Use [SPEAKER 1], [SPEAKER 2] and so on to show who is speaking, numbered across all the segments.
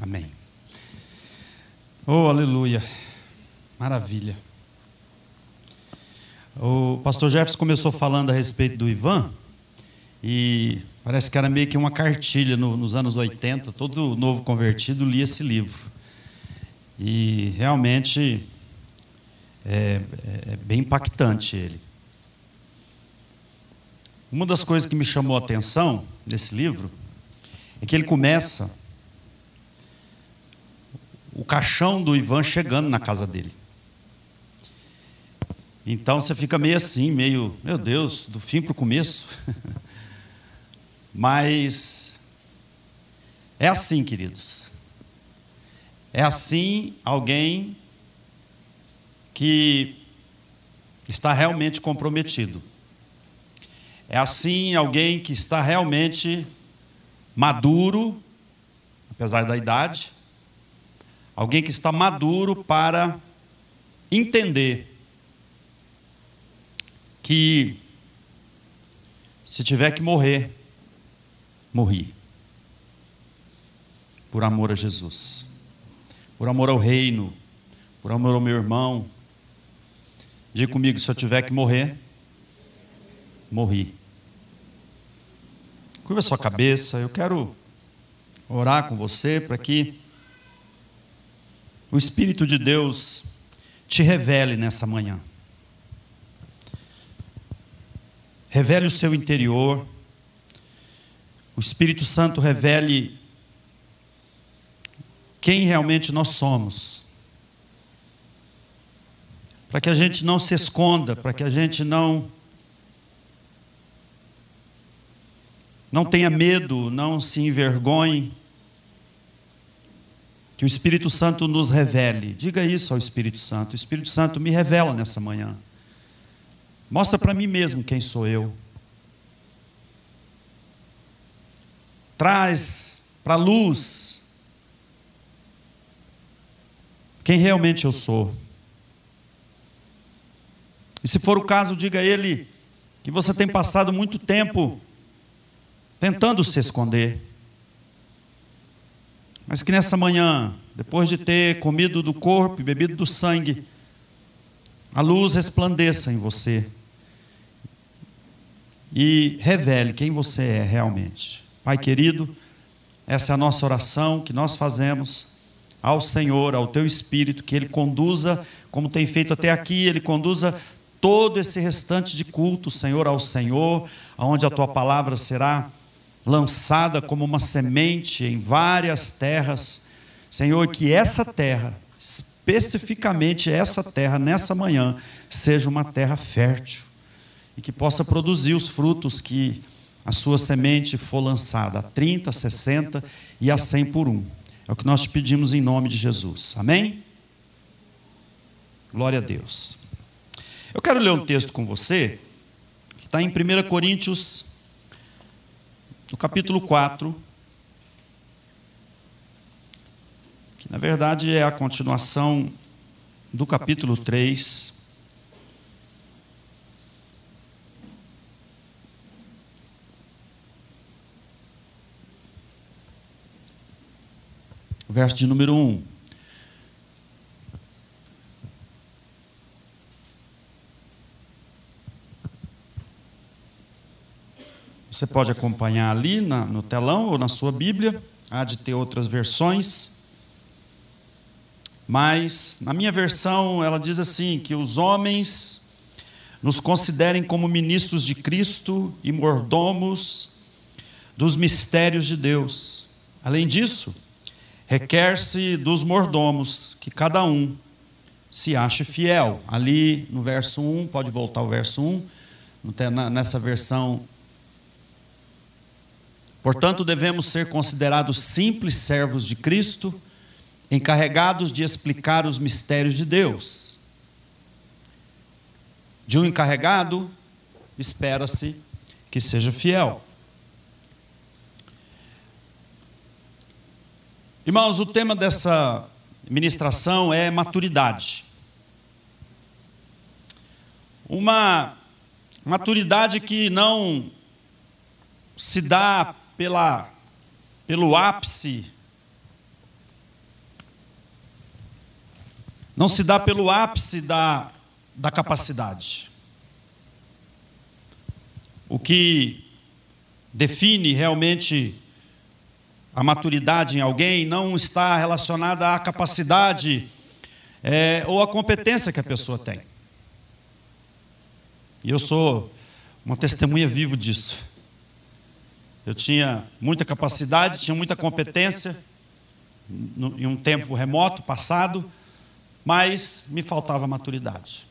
[SPEAKER 1] Amém. Oh, aleluia. Maravilha. O pastor Jefferson começou falando a respeito do Ivan, e parece que era meio que uma cartilha no, nos anos 80, todo novo convertido lia esse livro. E realmente é, é, é bem impactante ele. Uma das coisas que me chamou a atenção nesse livro é que ele começa o caixão do Ivan chegando na casa dele. Então você fica meio assim, meio, meu Deus, do fim para o começo. Mas é assim, queridos. É assim alguém que está realmente comprometido. É assim alguém que está realmente maduro, apesar da idade, alguém que está maduro para entender que se tiver que morrer, morri. Por amor a Jesus, por amor ao reino, por amor ao meu irmão. Diga comigo: se eu tiver que morrer, morri. Curva sua cabeça, eu quero orar com você para que o Espírito de Deus te revele nessa manhã. revele o seu interior, o Espírito Santo revele quem realmente nós somos. Para que a gente não se esconda, para que a gente não não tenha medo, não se envergonhe. Que o Espírito Santo nos revele. Diga isso ao Espírito Santo. O Espírito Santo me revela nessa manhã. Mostra para mim mesmo quem sou eu. Traz para a luz quem realmente eu sou. E se for o caso, diga a ele que você tem passado muito tempo tentando se esconder. Mas que nessa manhã, depois de ter comido do corpo e bebido do sangue, a luz resplandeça em você e revele quem você é realmente. Pai querido, essa é a nossa oração que nós fazemos ao Senhor, ao teu Espírito, que Ele conduza, como tem feito até aqui, Ele conduza todo esse restante de culto, Senhor, ao Senhor, aonde a tua palavra será lançada como uma semente em várias terras. Senhor, que essa terra especificamente essa terra, nessa manhã, seja uma terra fértil e que possa produzir os frutos que a sua semente for lançada a 30, 60 e a 100 por um. É o que nós te pedimos em nome de Jesus. Amém? Glória a Deus. Eu quero ler um texto com você, que está em 1 Coríntios, no capítulo 4, que na verdade é a continuação do capítulo 3. Verso de número 1. Você pode acompanhar ali na, no telão ou na sua Bíblia, há de ter outras versões. Mas na minha versão ela diz assim: que os homens nos considerem como ministros de Cristo e mordomos dos mistérios de Deus. Além disso, requer-se dos mordomos que cada um se ache fiel. Ali no verso 1, pode voltar ao verso 1, nessa versão. Portanto, devemos ser considerados simples servos de Cristo encarregados de explicar os mistérios de Deus. De um encarregado, espera-se que seja fiel. Irmãos, o tema dessa ministração é maturidade. Uma maturidade que não se dá pela, pelo ápice não se dá pelo ápice da, da capacidade. O que define realmente a maturidade em alguém não está relacionada à capacidade é, ou à competência que a pessoa tem. E eu sou uma testemunha viva disso. Eu tinha muita capacidade, tinha muita competência em um tempo remoto, passado, mas me faltava maturidade.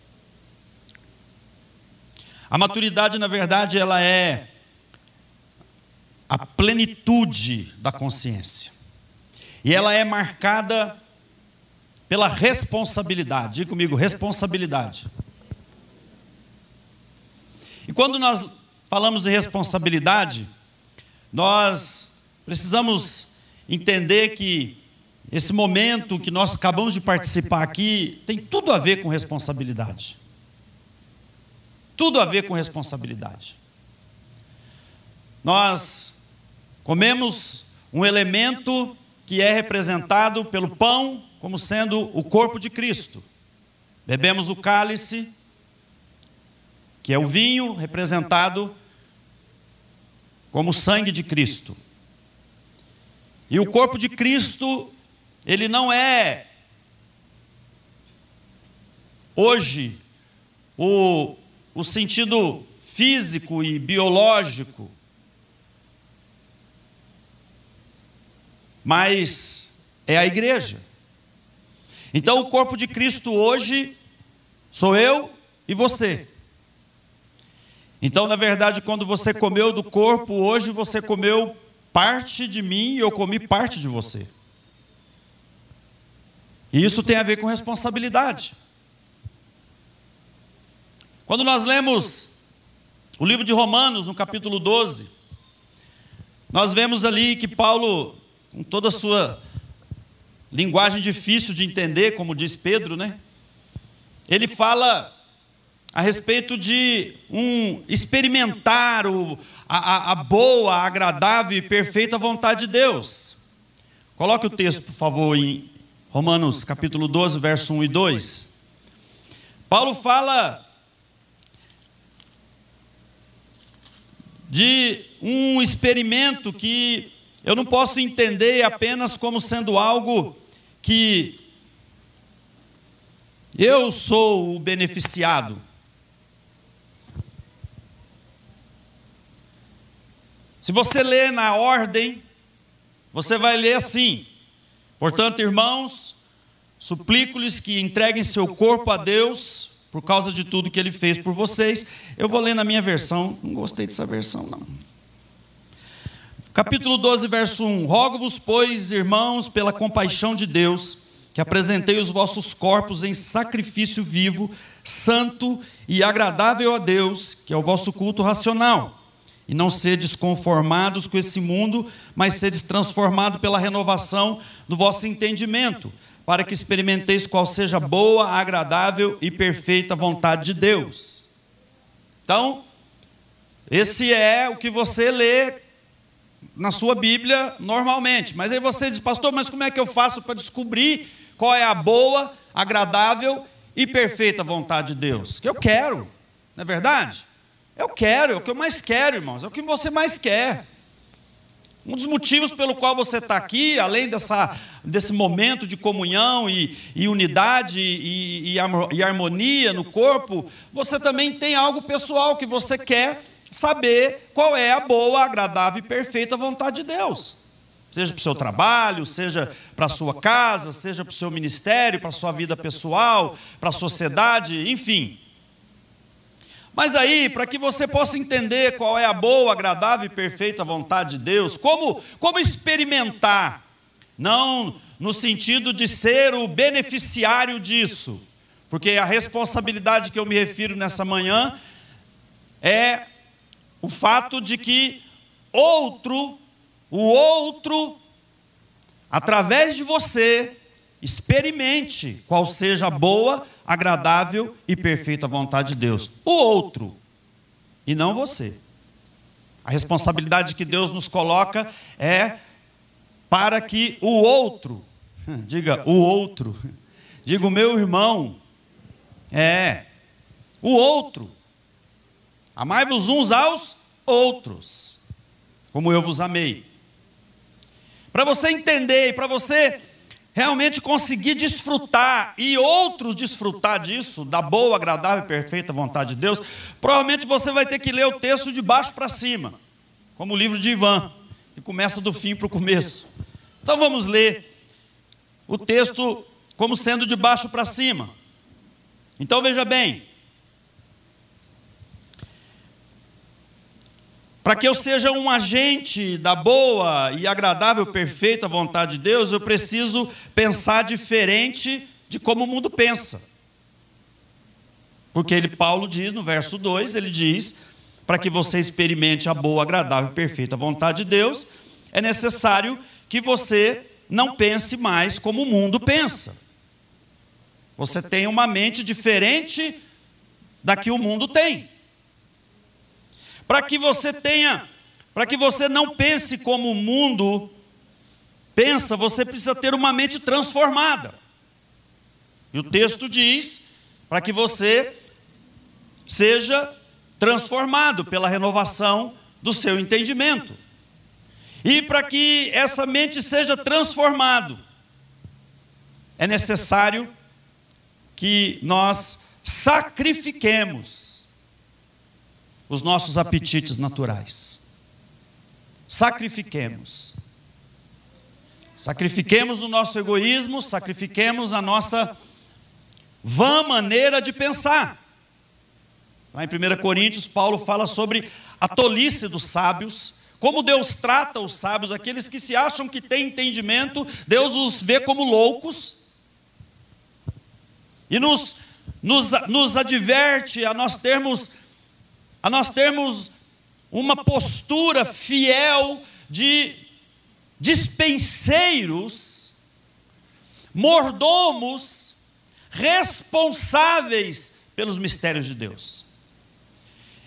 [SPEAKER 1] A maturidade, na verdade, ela é a plenitude da consciência. E ela é marcada pela responsabilidade. Diga comigo, responsabilidade. E quando nós falamos de responsabilidade, nós precisamos entender que esse momento que nós acabamos de participar aqui tem tudo a ver com responsabilidade. Tudo a ver com responsabilidade. Nós comemos um elemento que é representado pelo pão como sendo o corpo de Cristo. Bebemos o cálice, que é o vinho representado como o sangue de Cristo. E o corpo de Cristo, ele não é hoje o, o sentido físico e biológico, mas é a igreja. Então, o corpo de Cristo hoje sou eu e você. Então, na verdade, quando você comeu do corpo, hoje você comeu parte de mim e eu comi parte de você. E isso tem a ver com responsabilidade. Quando nós lemos o livro de Romanos, no capítulo 12, nós vemos ali que Paulo, com toda a sua linguagem difícil de entender, como diz Pedro, né? Ele fala a respeito de um experimentar o, a, a boa, agradável e perfeita vontade de Deus. Coloque o texto, por favor, em Romanos capítulo 12, verso 1 e 2. Paulo fala de um experimento que eu não posso entender apenas como sendo algo que eu sou o beneficiado. Se você ler na ordem, você vai ler assim: Portanto, irmãos, suplico-lhes que entreguem seu corpo a Deus por causa de tudo que ele fez por vocês. Eu vou ler na minha versão, não gostei dessa versão, não. Capítulo 12, verso 1: Rogo-vos, pois, irmãos, pela compaixão de Deus, que apresentei os vossos corpos em sacrifício vivo, santo e agradável a Deus, que é o vosso culto racional e não sedes conformados com esse mundo, mas sedes transformados pela renovação do vosso entendimento, para que experimenteis qual seja boa, agradável e perfeita vontade de Deus. Então, esse é o que você lê na sua Bíblia normalmente. Mas aí você diz, pastor, mas como é que eu faço para descobrir qual é a boa, agradável e perfeita vontade de Deus? Que eu quero, não é verdade? Eu quero, é o que eu mais quero, irmãos, é o que você mais quer. Um dos motivos pelo qual você está aqui, além dessa, desse momento de comunhão e, e unidade e, e, e harmonia no corpo, você também tem algo pessoal que você quer saber qual é a boa, agradável e perfeita vontade de Deus. Seja para o seu trabalho, seja para a sua casa, seja para o seu ministério, para a sua vida pessoal, para a sociedade, enfim. Mas aí, para que você possa entender qual é a boa, agradável e perfeita vontade de Deus, como, como experimentar, não no sentido de ser o beneficiário disso, porque a responsabilidade que eu me refiro nessa manhã é o fato de que outro, o outro, através de você, experimente qual seja a boa, agradável e perfeita vontade de Deus. O outro, e não você. A responsabilidade que Deus nos coloca é para que o outro, diga o outro, Digo, meu irmão. É. O outro. Amai-vos uns aos outros, como eu vos amei. Para você entender, para você realmente conseguir desfrutar e outros desfrutar disso, da boa, agradável e perfeita vontade de Deus, provavelmente você vai ter que ler o texto de baixo para cima, como o livro de Ivan, que começa do fim para o começo. Então vamos ler o texto como sendo de baixo para cima. Então veja bem, Para que eu seja um agente da boa e agradável, perfeita vontade de Deus, eu preciso pensar diferente de como o mundo pensa. Porque ele, Paulo diz no verso 2, ele diz: para que você experimente a boa, agradável e perfeita vontade de Deus, é necessário que você não pense mais como o mundo pensa. Você tem uma mente diferente da que o mundo tem. Para que você tenha, para que você não pense como o mundo pensa, você precisa ter uma mente transformada. E o texto diz: para que você seja transformado pela renovação do seu entendimento. E para que essa mente seja transformada, é necessário que nós sacrifiquemos os nossos apetites naturais. Sacrifiquemos. Sacrifiquemos o nosso egoísmo, sacrifiquemos a nossa vã maneira de pensar. Lá em 1 Coríntios, Paulo fala sobre a tolice dos sábios, como Deus trata os sábios, aqueles que se acham que têm entendimento, Deus os vê como loucos, e nos, nos, nos adverte a nós termos a nós termos uma postura fiel de dispenseiros, mordomos, responsáveis pelos mistérios de Deus.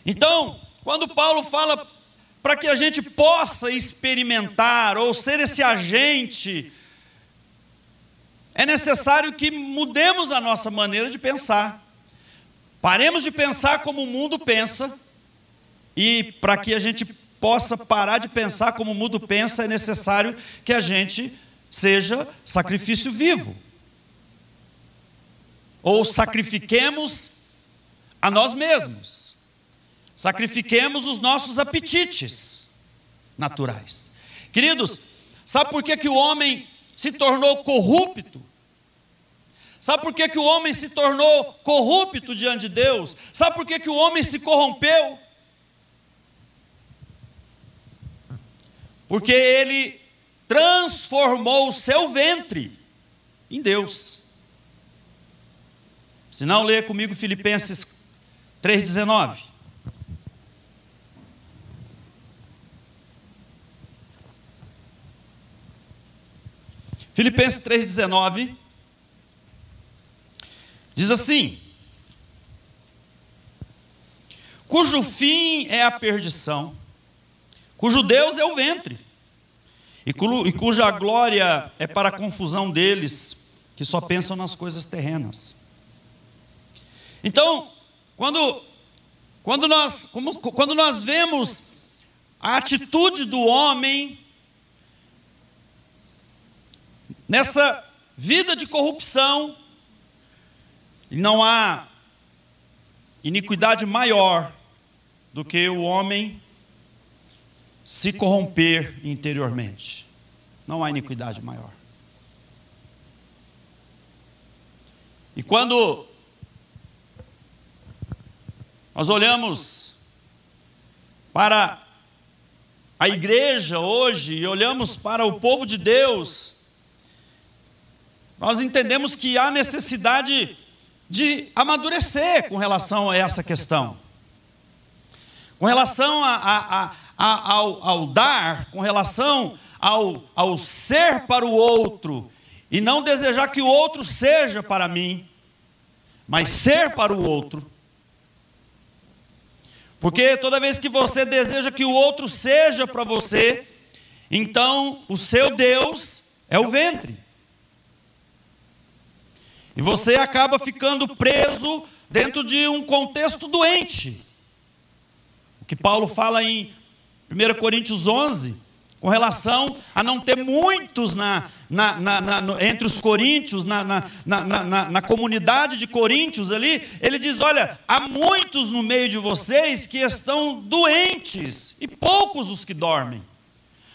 [SPEAKER 1] Então, quando Paulo fala para que a gente possa experimentar ou ser esse agente, é necessário que mudemos a nossa maneira de pensar. Paremos de pensar como o mundo pensa e para que a gente possa parar de pensar como o mundo pensa, é necessário que a gente seja sacrifício vivo. Ou sacrifiquemos a nós mesmos. Sacrifiquemos os nossos apetites naturais. Queridos, sabe por que, que o homem se tornou corrupto? Sabe por que, que o homem se tornou corrupto diante de Deus? Sabe por que, que o homem se corrompeu? Porque ele transformou o seu ventre em Deus. Se não, lê comigo Filipenses 3,19. Filipenses 3,19 diz assim: cujo fim é a perdição cujo Deus é o ventre, e, cuja glória é para a confusão deles, que só pensam nas coisas terrenas. Então, quando, quando, nós, quando nós vemos a atitude do homem nessa vida de corrupção, não há iniquidade maior do que o homem se corromper interiormente. Não há iniquidade maior. E quando nós olhamos para a igreja hoje e olhamos para o povo de Deus, nós entendemos que há necessidade de amadurecer com relação a essa questão. Com relação a, a, a ao, ao dar, com relação ao, ao ser para o outro, e não desejar que o outro seja para mim, mas ser para o outro. Porque toda vez que você deseja que o outro seja para você, então o seu Deus é o ventre. E você acaba ficando preso dentro de um contexto doente. O que Paulo fala em 1 Coríntios 11, com relação a não ter muitos na, na, na, na entre os coríntios, na, comunidade de coríntios ali, ele diz: Olha, há muitos no meio de vocês que estão doentes, e poucos os que dormem.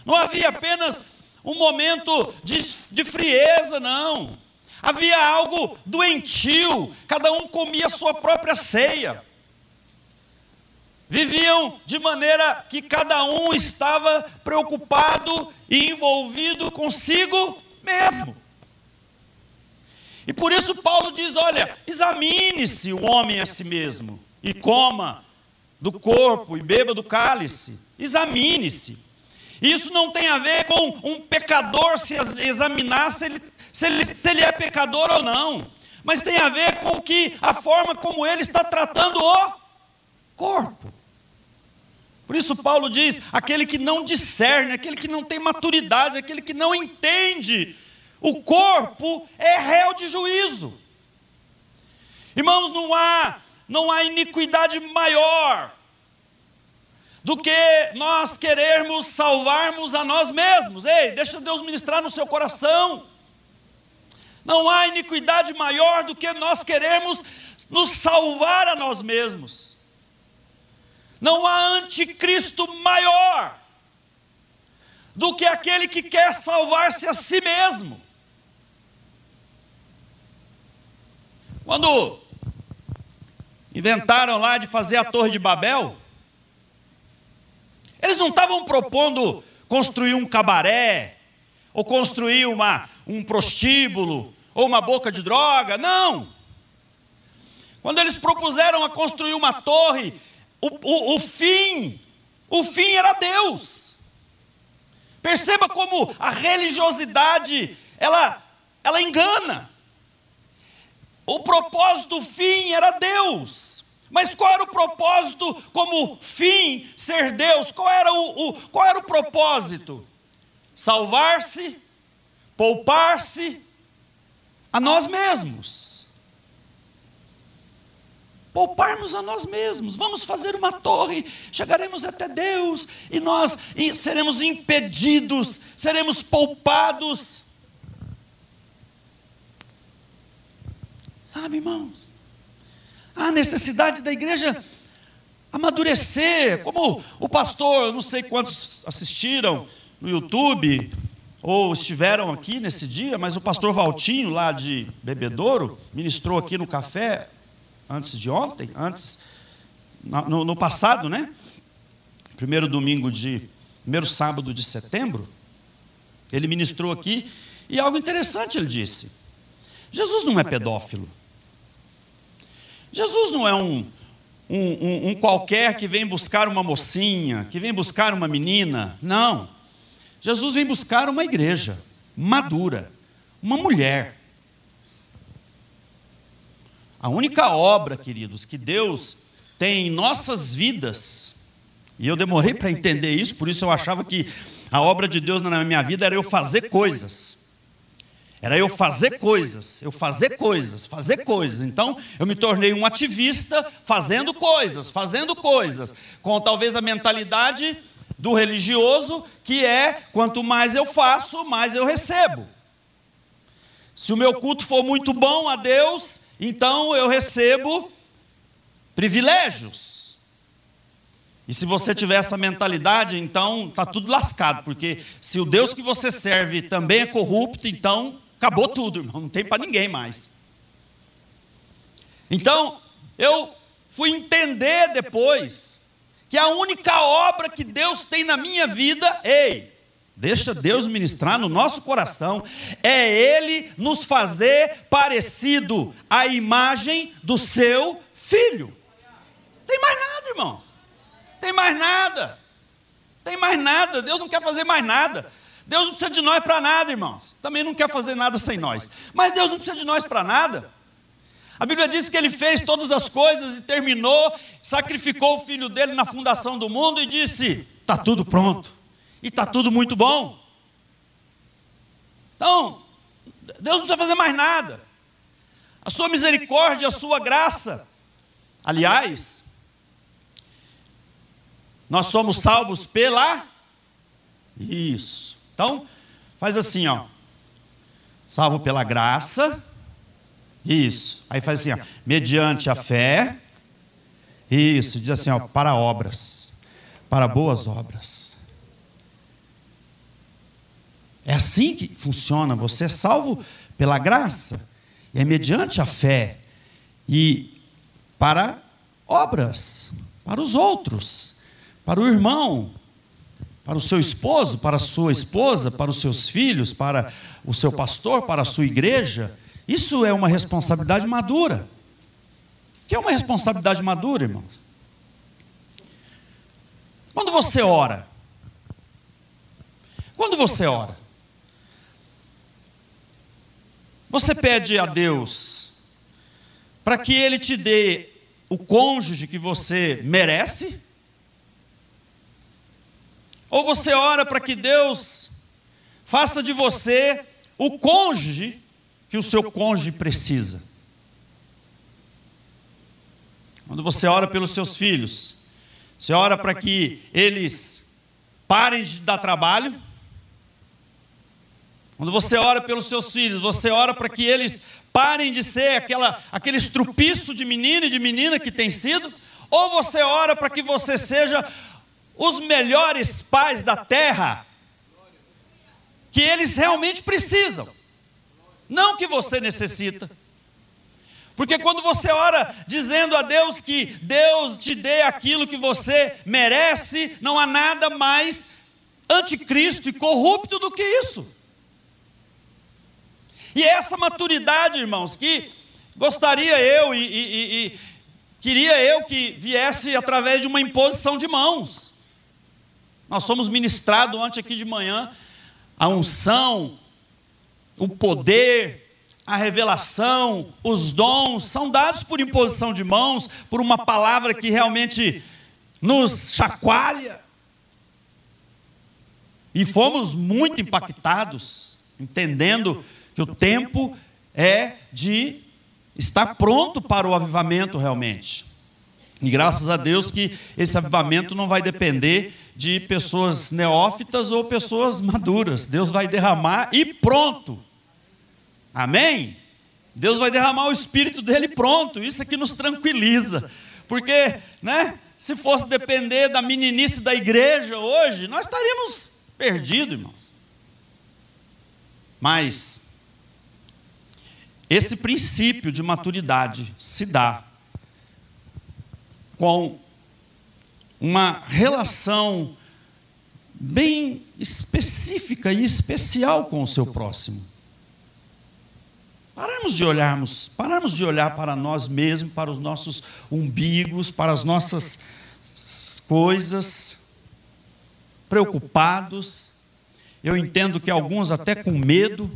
[SPEAKER 1] Não havia apenas um momento de, de frieza, não. Havia algo doentio, cada um comia a sua própria ceia. Viviam de maneira que cada um estava preocupado e envolvido consigo mesmo. E por isso Paulo diz: olha, examine-se o homem a si mesmo, e coma do corpo e beba do cálice. Examine-se. Isso não tem a ver com um pecador se examinar se ele se ele, se ele é pecador ou não, mas tem a ver com que a forma como ele está tratando o corpo. Por isso Paulo diz: aquele que não discerne, aquele que não tem maturidade, aquele que não entende, o corpo é réu de juízo. Irmãos, não há, não há iniquidade maior do que nós querermos salvarmos a nós mesmos. Ei, deixa Deus ministrar no seu coração. Não há iniquidade maior do que nós queremos nos salvar a nós mesmos. Não há anticristo maior do que aquele que quer salvar-se a si mesmo. Quando inventaram lá de fazer a Torre de Babel, eles não estavam propondo construir um cabaré, ou construir uma, um prostíbulo, ou uma boca de droga. Não! Quando eles propuseram a construir uma torre, o, o, o fim, o fim era Deus. Perceba como a religiosidade, ela, ela engana. O propósito, o fim era Deus. Mas qual era o propósito como fim ser Deus? Qual era o, o qual era o propósito? Salvar-se, poupar-se, a nós mesmos. Pouparmos a nós mesmos, vamos fazer uma torre, chegaremos até Deus e nós seremos impedidos, seremos poupados. Sabe, irmãos? Há necessidade da igreja amadurecer, como o pastor, não sei quantos assistiram no YouTube, ou estiveram aqui nesse dia, mas o pastor Valtinho, lá de Bebedouro, ministrou aqui no café antes de ontem, antes, no, no passado, né? Primeiro domingo de, primeiro sábado de setembro, ele ministrou aqui, e algo interessante ele disse: Jesus não é pedófilo. Jesus não é um, um, um, um qualquer que vem buscar uma mocinha, que vem buscar uma menina. Não. Jesus vem buscar uma igreja madura, uma mulher. A única obra, queridos, que Deus tem em nossas vidas, e eu demorei para entender isso, por isso eu achava que a obra de Deus na minha vida era eu fazer coisas. Era eu fazer coisas, eu fazer coisas, fazer coisas. Então, eu me tornei um ativista fazendo coisas, fazendo coisas, com talvez a mentalidade do religioso, que é quanto mais eu faço, mais eu recebo. Se o meu culto for muito bom a Deus, então eu recebo privilégios. E se você tiver essa mentalidade, então está tudo lascado, porque se o Deus que você serve também é corrupto, então acabou tudo, irmão, não tem para ninguém mais. Então, eu fui entender depois que a única obra que Deus tem na minha vida, ei, deixa Deus ministrar no nosso coração, é Ele nos fazer parecido à imagem do seu filho. Tem mais nada, irmão. Tem mais nada. Tem mais nada. Deus não quer fazer mais nada. Deus não precisa de nós para nada, irmãos. Também não quer fazer nada sem nós. Mas Deus não precisa de nós para nada. A Bíblia diz que ele fez todas as coisas e terminou, sacrificou o filho dele na fundação do mundo e disse: está tudo pronto, e está tudo muito bom. Então, Deus não precisa fazer mais nada. a sua misericórdia, a sua graça. Aliás, nós somos salvos pela. Isso. Então, faz assim, ó. Salvo pela graça. Isso. Aí faz assim, ó. Mediante a fé. Isso. Diz assim, ó. Para obras. Para boas obras. É assim que funciona. Você é salvo pela graça. É mediante a fé. E para obras. Para os outros. Para o irmão para o seu esposo, para a sua esposa, para os seus filhos, para o seu pastor, para a sua igreja. Isso é uma responsabilidade madura. O que é uma responsabilidade madura, irmãos? Quando você ora, quando você ora, você pede a Deus para que Ele te dê o cônjuge que você merece? Ou você ora para que Deus faça de você o cônjuge que o seu cônjuge precisa. Quando você ora pelos seus filhos, você ora para que eles parem de dar trabalho. Quando você ora pelos seus filhos, você ora para que eles parem de ser aquela, aquele estrupiço de menino e de menina que tem sido. Ou você ora para que você seja os melhores pais da terra que eles realmente precisam, não que você necessita. Porque quando você ora dizendo a Deus que Deus te dê aquilo que você merece, não há nada mais anticristo e corrupto do que isso. E essa maturidade, irmãos, que gostaria eu e, e, e queria eu que viesse através de uma imposição de mãos. Nós somos ministrados ontem aqui de manhã a unção, o poder, a revelação, os dons são dados por imposição de mãos, por uma palavra que realmente nos chacoalha. E fomos muito impactados, entendendo que o tempo é de estar pronto para o avivamento realmente. E graças a Deus que esse avivamento não vai depender de pessoas neófitas ou pessoas maduras. Deus vai derramar e pronto. Amém? Deus vai derramar o espírito dele pronto. Isso é que nos tranquiliza. Porque, né, se fosse depender da meninice da igreja hoje, nós estaríamos perdidos, irmãos. Mas esse princípio de maturidade se dá com uma relação bem específica e especial com o seu próximo. Paramos de olharmos, paramos de olhar para nós mesmos, para os nossos umbigos, para as nossas coisas, preocupados. Eu entendo que alguns até com medo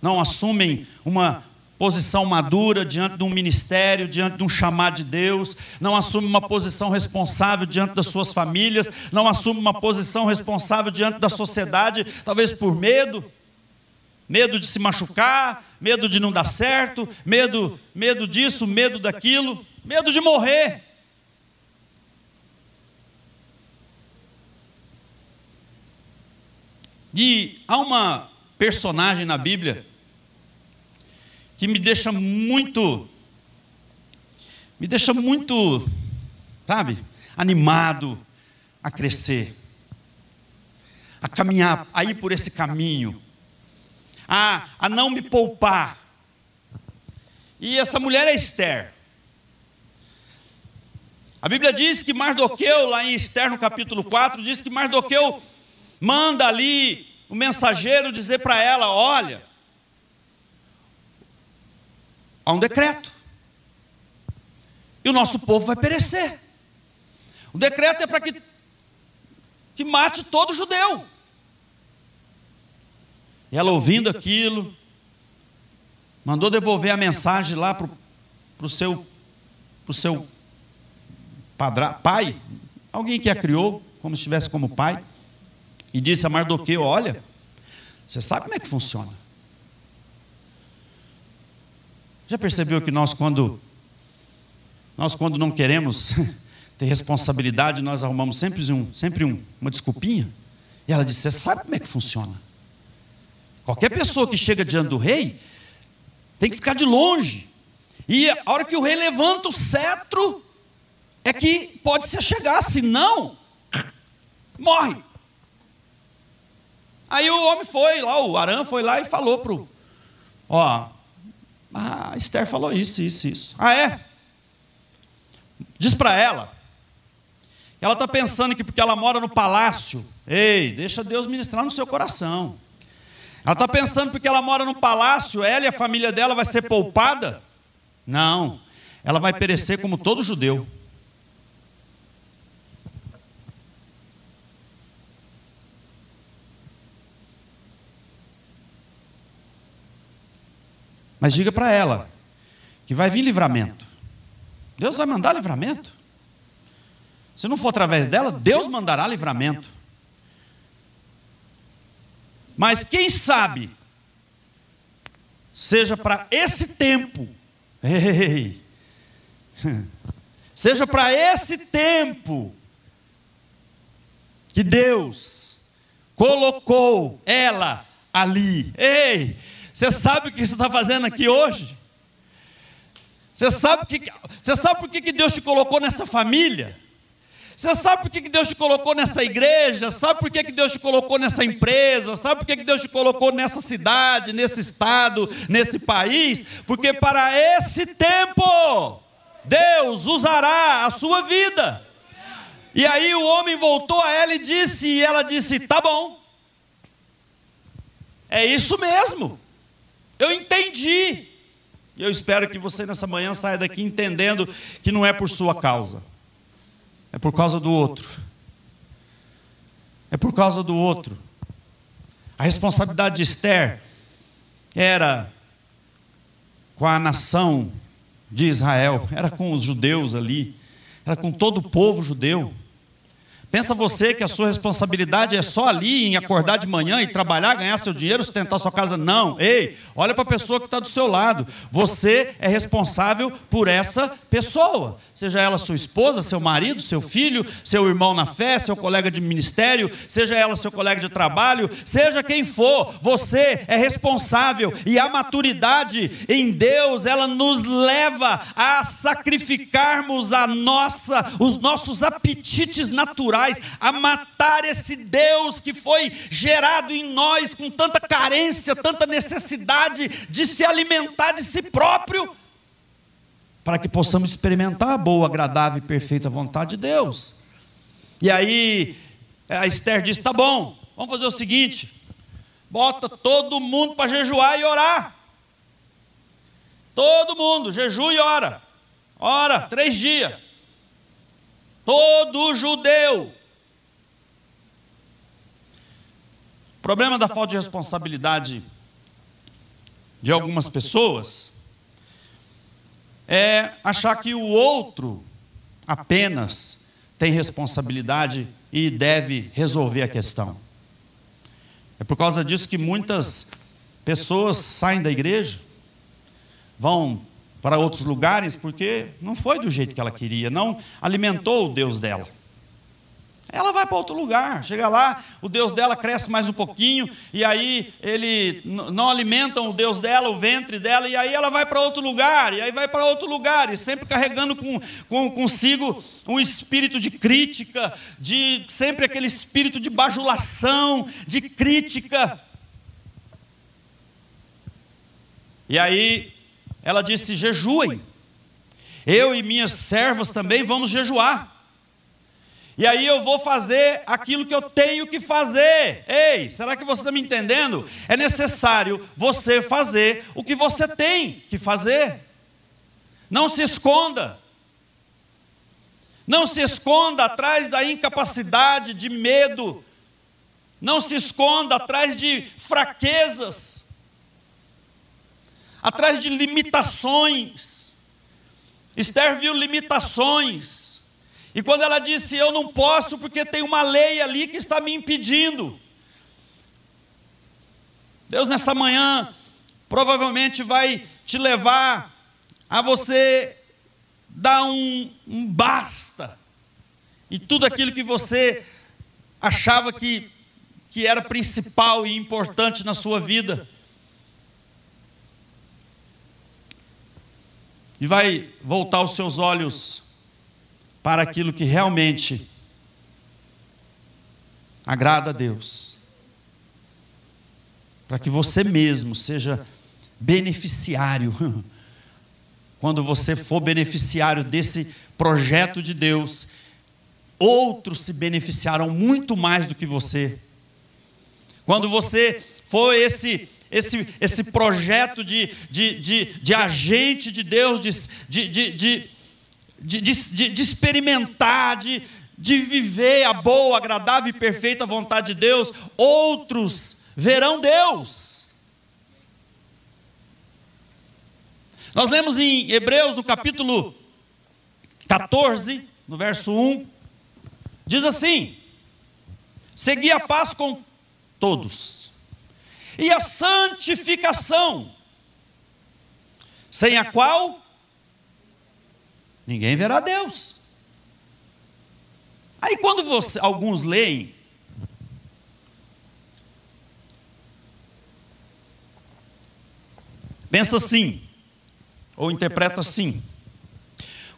[SPEAKER 1] não assumem uma posição madura diante de um ministério, diante de um chamado de Deus, não assume uma posição responsável diante das suas famílias, não assume uma posição responsável diante da sociedade, talvez por medo, medo de se machucar, medo de não dar certo, medo, medo disso, medo daquilo, medo de morrer. E há uma personagem na Bíblia que me deixa muito, me deixa muito, sabe, animado a crescer, a caminhar, a ir por esse caminho, a, a não me poupar. E essa mulher é Esther. A Bíblia diz que Mardoqueu, lá em Esther, no capítulo 4, diz que Mardoqueu manda ali o mensageiro dizer para ela: olha, Há um decreto. E o nosso povo vai perecer. O decreto é para que, que mate todo judeu. E ela ouvindo aquilo, mandou devolver a mensagem lá para o seu, pro seu padra, pai, alguém que a criou, como se estivesse como pai, e disse a Mardoqueu: Olha, você sabe como é que funciona. Já percebeu que nós, quando, nós, quando não queremos ter responsabilidade, nós arrumamos sempre, um, sempre um, uma desculpinha? E ela disse: Você sabe como é que funciona? Qualquer pessoa que chega diante do rei tem que ficar de longe. E a hora que o rei levanta o cetro, é que pode se achegar, senão, morre. Aí o homem foi lá, o Arã foi lá e falou pro, ó, a Esther falou isso, isso, isso. Ah, é? Diz para ela. Ela está pensando que porque ela mora no palácio, ei, deixa Deus ministrar no seu coração. Ela está pensando porque ela mora no palácio, ela e a família dela vai ser poupada? Não, ela vai perecer como todo judeu. Mas diga para ela que vai vir livramento. Deus vai mandar livramento. Se não for através dela, Deus mandará livramento. Mas quem sabe, seja para esse tempo, ei, seja para esse tempo, que Deus colocou ela ali. Ei, você sabe o que você está fazendo aqui hoje? Você sabe, que, você sabe por que Deus te colocou nessa família? Você sabe por que Deus te colocou nessa igreja? Sabe por que Deus te colocou nessa empresa? Sabe por que Deus te colocou nessa cidade, nesse estado, nesse país? Porque para esse tempo, Deus usará a sua vida. E aí o homem voltou a ela e disse, e ela disse: Tá bom, é isso mesmo. Eu entendi. E eu espero que você nessa manhã saia daqui entendendo que não é por sua causa, é por causa do outro. É por causa do outro. A responsabilidade de Esther era com a nação de Israel, era com os judeus ali, era com todo o povo judeu. Pensa você que a sua responsabilidade é só ali em acordar de manhã e trabalhar, ganhar seu dinheiro, sustentar sua casa? Não. Ei, olha para a pessoa que está do seu lado. Você é responsável por essa pessoa. Seja ela sua esposa, seu marido, seu filho, seu irmão na fé, seu colega de ministério, seja ela seu colega de trabalho, seja quem for, você é responsável. E a maturidade em Deus, ela nos leva a sacrificarmos a nossa, os nossos apetites naturais a matar esse Deus que foi gerado em nós com tanta carência, tanta necessidade de se alimentar de si próprio, para que possamos experimentar a boa, agradável e perfeita vontade de Deus. E aí a Esther disse: tá bom, vamos fazer o seguinte: bota todo mundo para jejuar e orar. Todo mundo, jejum e ora. Ora, três dias. Todo judeu. O problema da falta de responsabilidade de algumas pessoas é achar que o outro apenas tem responsabilidade e deve resolver a questão. É por causa disso que muitas pessoas saem da igreja, vão para outros lugares porque não foi do jeito que ela queria, não alimentou o Deus dela. Ela vai para outro lugar, chega lá, o Deus dela cresce mais um pouquinho, e aí ele não alimentam o Deus dela, o ventre dela, e aí ela vai para outro lugar, e aí vai para outro lugar, e sempre carregando com, com, consigo um espírito de crítica, de sempre aquele espírito de bajulação, de crítica. E aí ela disse: jejuem. Eu e minhas servas também vamos jejuar. E aí eu vou fazer aquilo que eu tenho que fazer. Ei, será que você está me entendendo? É necessário você fazer o que você tem que fazer. Não se esconda. Não se esconda atrás da incapacidade, de medo. Não se esconda atrás de fraquezas atrás de limitações. Esther viu limitações. E quando ela disse: Eu não posso porque tem uma lei ali que está me impedindo. Deus, nessa manhã, provavelmente vai te levar a você dar um, um basta e tudo aquilo que você achava que, que era principal e importante na sua vida. E vai voltar os seus olhos para aquilo que realmente agrada a Deus. Para que você mesmo seja beneficiário. Quando você for beneficiário desse projeto de Deus, outros se beneficiarão muito mais do que você. Quando você for esse esse, esse projeto de, de, de, de agente de Deus, de, de, de, de, de, de experimentar, de, de viver a boa, agradável e perfeita vontade de Deus, outros verão Deus. Nós lemos em Hebreus, no capítulo 14, no verso 1, diz assim: Segui a paz com todos, e a santificação, sem a qual ninguém verá Deus. Aí quando você, alguns leem, pensa assim, ou interpreta assim: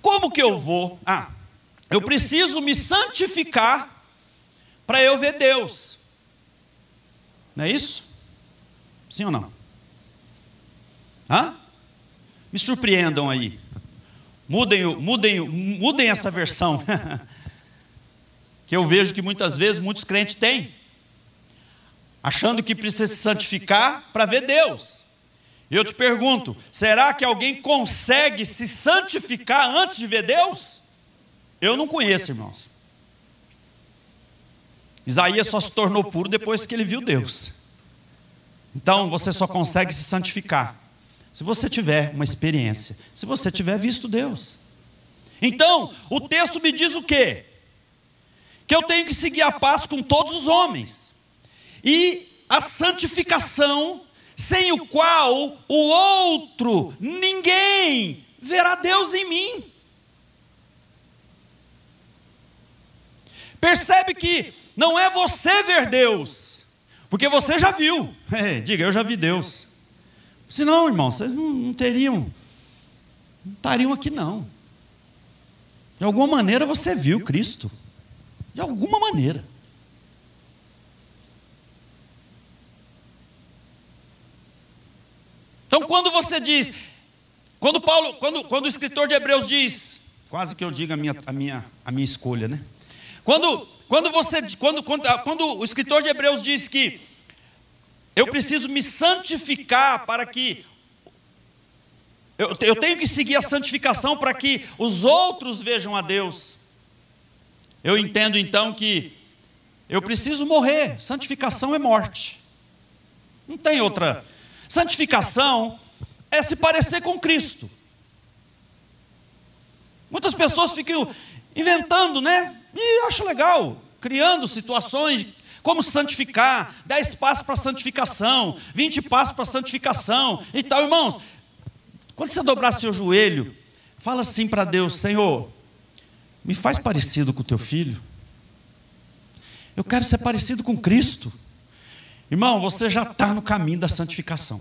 [SPEAKER 1] como que eu vou? Ah, eu preciso me santificar para eu ver Deus. Não é isso? Sim ou não? Hã? Me surpreendam aí. Mudem, mudem, mudem essa versão. que eu vejo que muitas vezes muitos crentes têm. Achando que precisa se santificar para ver Deus. Eu te pergunto: será que alguém consegue se santificar antes de ver Deus? Eu não conheço, irmãos. Isaías só se tornou puro depois que ele viu Deus. Então você só consegue se santificar se você tiver uma experiência, se você tiver visto Deus. Então, o texto me diz o quê? Que eu tenho que seguir a paz com todos os homens. E a santificação, sem o qual o outro, ninguém, verá Deus em mim. Percebe que não é você ver Deus, porque você já viu. É, diga, eu já vi Deus. Senão, irmão, vocês não, não teriam, não estariam aqui não. De alguma maneira você viu Cristo. De alguma maneira. Então, quando você diz, quando Paulo, quando, quando o escritor de Hebreus diz, quase que eu digo a minha, a minha, a minha escolha, né? Quando, quando você, quando, quando, quando o escritor de Hebreus diz que eu preciso me santificar para que. Eu, eu tenho que seguir a santificação para que os outros vejam a Deus. Eu entendo então que eu preciso morrer. Santificação é morte. Não tem outra. Santificação é se parecer com Cristo. Muitas pessoas ficam inventando, né? E acho legal, criando situações como santificar, 10 passos para santificação, 20 passos para santificação e tal, irmãos. Quando você dobrar seu joelho, fala assim para Deus: Senhor, me faz parecido com o teu filho. Eu quero ser parecido com Cristo. Irmão, você já está no caminho da santificação.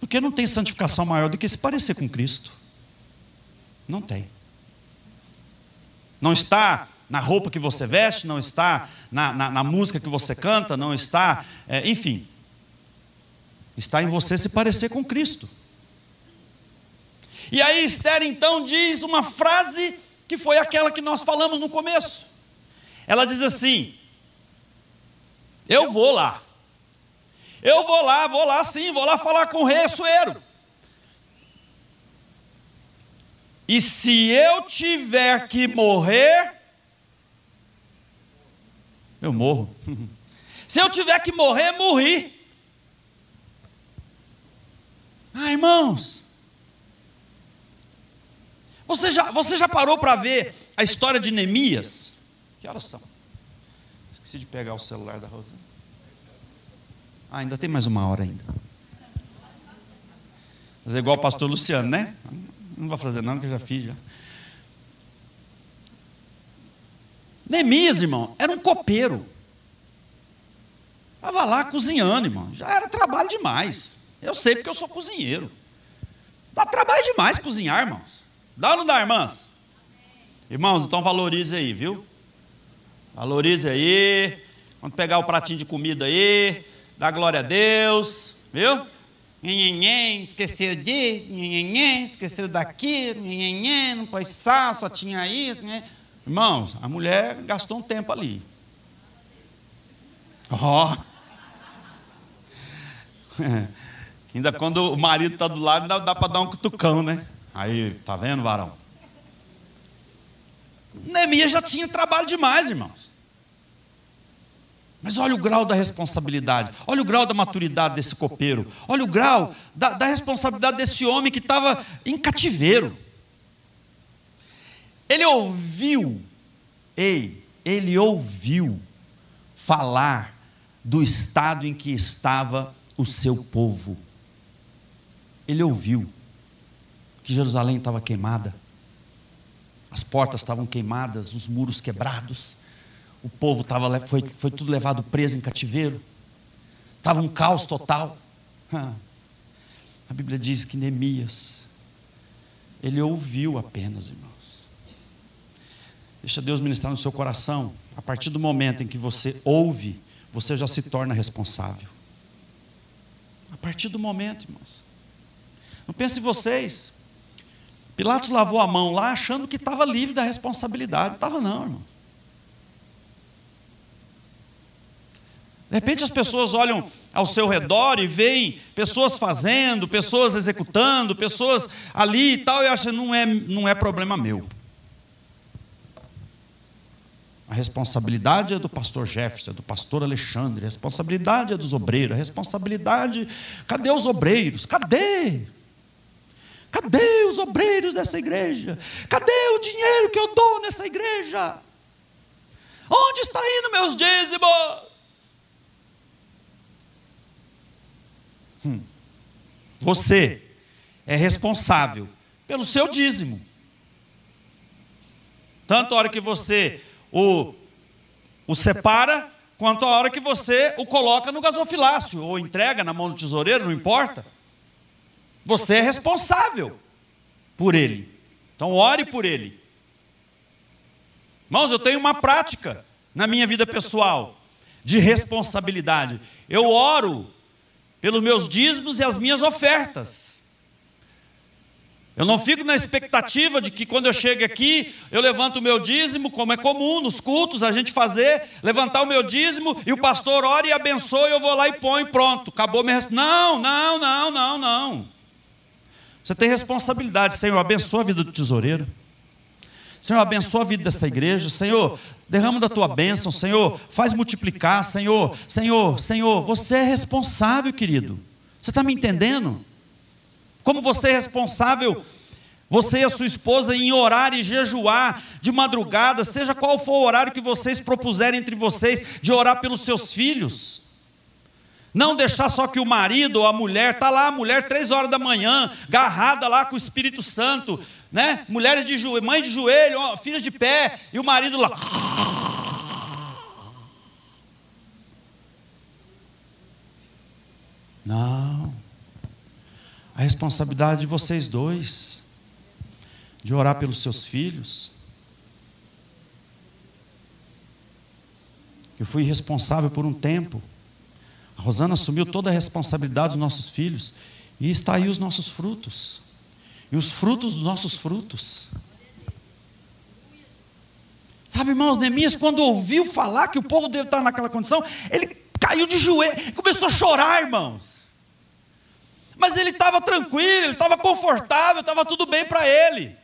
[SPEAKER 1] Porque não tem santificação maior do que se parecer com Cristo. Não tem. Não está na roupa que você veste, não está na, na, na música que você canta, não está, é, enfim. Está em você se parecer com Cristo. E aí Esther então diz uma frase que foi aquela que nós falamos no começo. Ela diz assim: Eu vou lá. Eu vou lá, vou lá sim, vou lá falar com o rei Assuero. E se eu tiver que morrer, eu morro. Se eu tiver que morrer, morri. Ah, irmãos. Você já, você já parou para ver a história de Neemias? Que horas são? Esqueci de pegar o celular da Rosa. Ah, ainda tem mais uma hora ainda. Fazer igual o pastor Luciano, né? Não vou fazer não, que eu já fiz já. Neemias, irmão, era um copeiro. Estava lá cozinhando, irmão. Já era trabalho demais. Eu sei porque eu sou cozinheiro. Dá trabalho demais cozinhar, irmãos. Dá ou não dá, irmãs? Irmãos, então valorize aí, viu? Valorize aí. Quando pegar o pratinho de comida aí, dá glória a Deus, viu? Nhenhenhen, esqueceu disso, nhenhenhen, esqueceu daquilo, nhenhenhen, não pôs sal, só tinha isso. Né? Irmãos, a mulher gastou um tempo ali. Ó. Oh. Ainda quando o marido está do lado, dá, dá para dar um cutucão, né? Aí, tá vendo, varão? Neemias já tinha trabalho demais, irmãos. Mas olha o grau da responsabilidade, olha o grau da maturidade desse copeiro, olha o grau da, da responsabilidade desse homem que estava em cativeiro. Ele ouviu, ei, ele ouviu falar do estado em que estava o seu povo. Ele ouviu que Jerusalém estava queimada, as portas estavam queimadas, os muros quebrados, o povo estava, foi, foi tudo levado preso em cativeiro, estava um caos total. A Bíblia diz que Neemias, ele ouviu apenas, irmãos. Deixa Deus ministrar no seu coração. A partir do momento em que você ouve, você já se torna responsável. A partir do momento, irmãos. Não pense em vocês. Pilatos lavou a mão lá achando que estava livre da responsabilidade. Estava, não, irmão. De repente as pessoas olham ao seu redor e veem pessoas fazendo, pessoas executando, pessoas ali e tal, e acham não é, não é problema meu. A responsabilidade é do pastor Jefferson, é do pastor Alexandre, a responsabilidade é dos obreiros, a responsabilidade. Cadê os obreiros? Cadê? Cadê os obreiros dessa igreja? Cadê o dinheiro que eu dou nessa igreja? Onde está indo meus dízimos? Hum. Você é responsável pelo seu dízimo. Tanto a hora que você o, o separa, quanto a hora que você o coloca no gasofilácio, ou entrega na mão do tesoureiro, não importa. Você é responsável por ele. Então, ore por ele. Irmãos, eu tenho uma prática na minha vida pessoal de responsabilidade. Eu oro pelos meus dízimos e as minhas ofertas. Eu não fico na expectativa de que quando eu chego aqui, eu levanto o meu dízimo, como é comum nos cultos a gente fazer, levantar o meu dízimo e o pastor ora e abençoa e eu vou lá e põe, pronto, acabou minha Não, não, não, não, não. Você tem responsabilidade, Senhor, abençoa a vida do tesoureiro. Senhor, abençoa a vida dessa igreja. Senhor, derrama da tua bênção. Senhor, faz multiplicar. Senhor, Senhor, Senhor, você é responsável, querido. Você está me entendendo? Como você é responsável, você e a sua esposa, em orar e jejuar de madrugada, seja qual for o horário que vocês propuserem entre vocês, de orar pelos seus filhos. Não deixar só que o marido ou a mulher, está lá a mulher três horas da manhã, agarrada lá com o Espírito Santo, né? Mulheres de joelho, mãe de joelho, filhos de pé, e o marido lá. Não. A responsabilidade de vocês dois, de orar pelos seus filhos. Eu fui responsável por um tempo. A Rosana assumiu toda a responsabilidade dos nossos filhos. E está aí os nossos frutos. E os frutos dos nossos frutos. Sabe, irmãos, Neemias, quando ouviu falar que o povo deve estar naquela condição, ele caiu de joelho, começou a chorar, irmãos. Mas ele estava tranquilo, ele estava confortável, estava tudo bem para ele.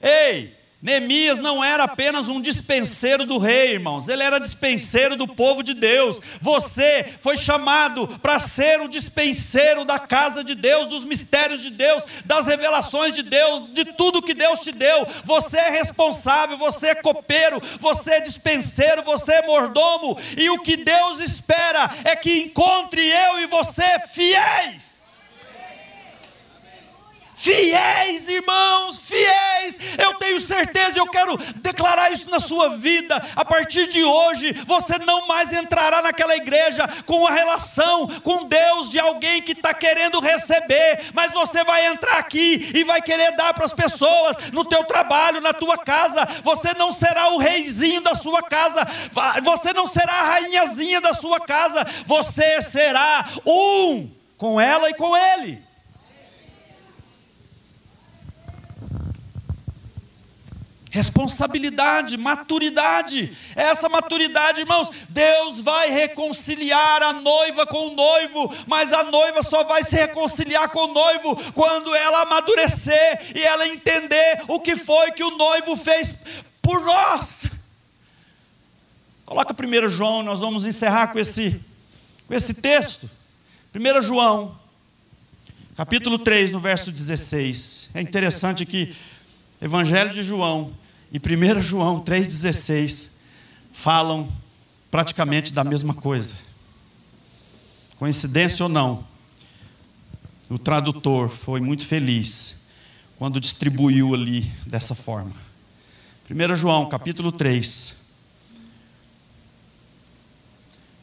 [SPEAKER 1] Ei, Neemias não era apenas um dispenseiro do rei, irmãos, ele era dispenseiro do povo de Deus. Você foi chamado para ser o dispenseiro da casa de Deus, dos mistérios de Deus, das revelações de Deus, de tudo que Deus te deu. Você é responsável, você é copeiro, você é dispenseiro, você é mordomo, e o que Deus espera é que encontre eu e você fiéis. Fiéis, irmãos, fiéis. Eu tenho certeza, eu quero declarar isso na sua vida. A partir de hoje, você não mais entrará naquela igreja com a relação com Deus de alguém que está querendo receber, mas você vai entrar aqui e vai querer dar para as pessoas no teu trabalho, na tua casa. Você não será o reizinho da sua casa, você não será a rainhazinha da sua casa, você será um com ela e com ele. Responsabilidade, maturidade. Essa maturidade, irmãos, Deus vai reconciliar a noiva com o noivo, mas a noiva só vai se reconciliar com o noivo quando ela amadurecer e ela entender o que foi que o noivo fez por nós. Coloca 1 João, nós vamos encerrar com esse, com esse texto. 1 João, capítulo 3, no verso 16. É interessante que Evangelho de João e 1 João 3,16 falam praticamente da mesma coisa. Coincidência ou não, o tradutor foi muito feliz quando distribuiu ali dessa forma. 1 João, capítulo 3.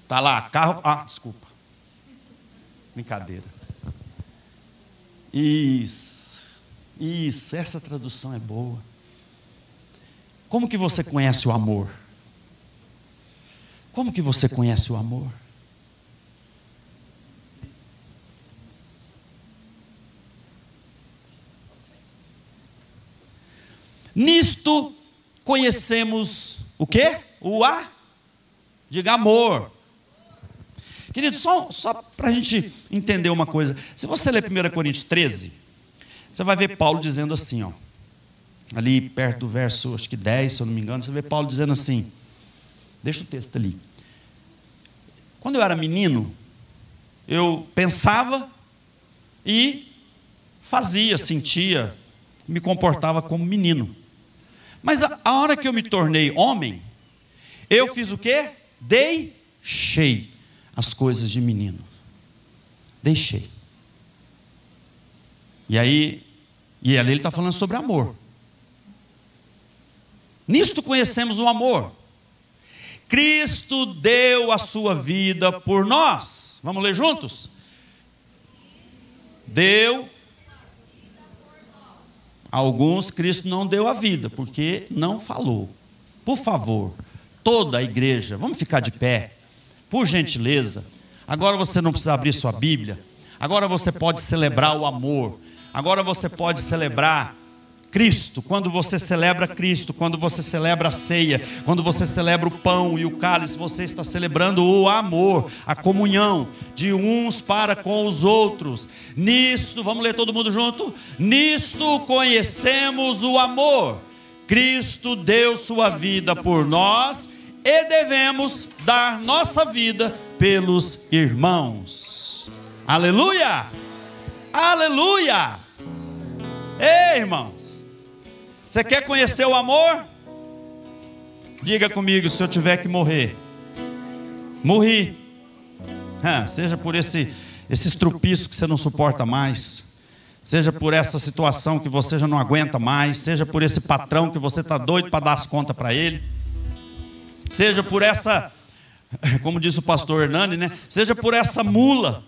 [SPEAKER 1] Está lá, carro. Ah, desculpa. Brincadeira. Isso. Isso, essa tradução é boa. Como que você conhece o amor? Como que você conhece o amor? Nisto conhecemos o quê? O A? Diga amor. Querido, só, só para a gente entender uma coisa. Se você ler 1 Coríntios 13, você vai ver Paulo dizendo assim, ó. Ali perto do verso, acho que 10, se eu não me engano, você vê Paulo dizendo assim. Deixa o texto ali. Quando eu era menino, eu pensava e fazia, sentia, me comportava como menino. Mas a, a hora que eu me tornei homem, eu fiz o quê? Deixei as coisas de menino. Deixei. E aí e ali ele está falando sobre amor. Nisto conhecemos o amor. Cristo deu a sua vida por nós. Vamos ler juntos? Deu. Alguns Cristo não deu a vida, porque não falou. Por favor, toda a igreja, vamos ficar de pé, por gentileza. Agora você não precisa abrir sua Bíblia. Agora você pode celebrar o amor. Agora você pode celebrar Cristo, quando você celebra Cristo, quando você celebra a ceia, quando você celebra o pão e o cálice, você está celebrando o amor, a comunhão de uns para com os outros. Nisto, vamos ler todo mundo junto? Nisto conhecemos o amor. Cristo deu sua vida por nós e devemos dar nossa vida pelos irmãos. Aleluia! Aleluia! Ei, irmãos, você quer conhecer o amor? Diga comigo se eu tiver que morrer. Morri. Ah, seja por esse, esse estrupiço que você não suporta mais. Seja por essa situação que você já não aguenta mais. Seja por esse patrão que você está doido para dar as contas para ele. Seja por essa, como disse o pastor Hernani, né? Seja por essa mula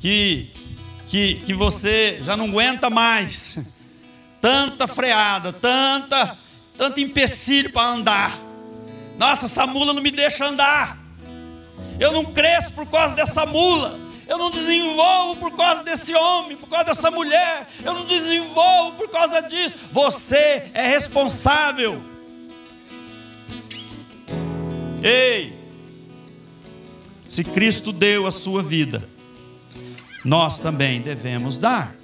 [SPEAKER 1] que que, que você já não aguenta mais. Tanta freada, tanta, tanto empecilho para andar. Nossa, essa mula não me deixa andar. Eu não cresço por causa dessa mula. Eu não desenvolvo por causa desse homem, por causa dessa mulher. Eu não desenvolvo por causa disso. Você é responsável. Ei, se Cristo deu a sua vida nós também devemos dar.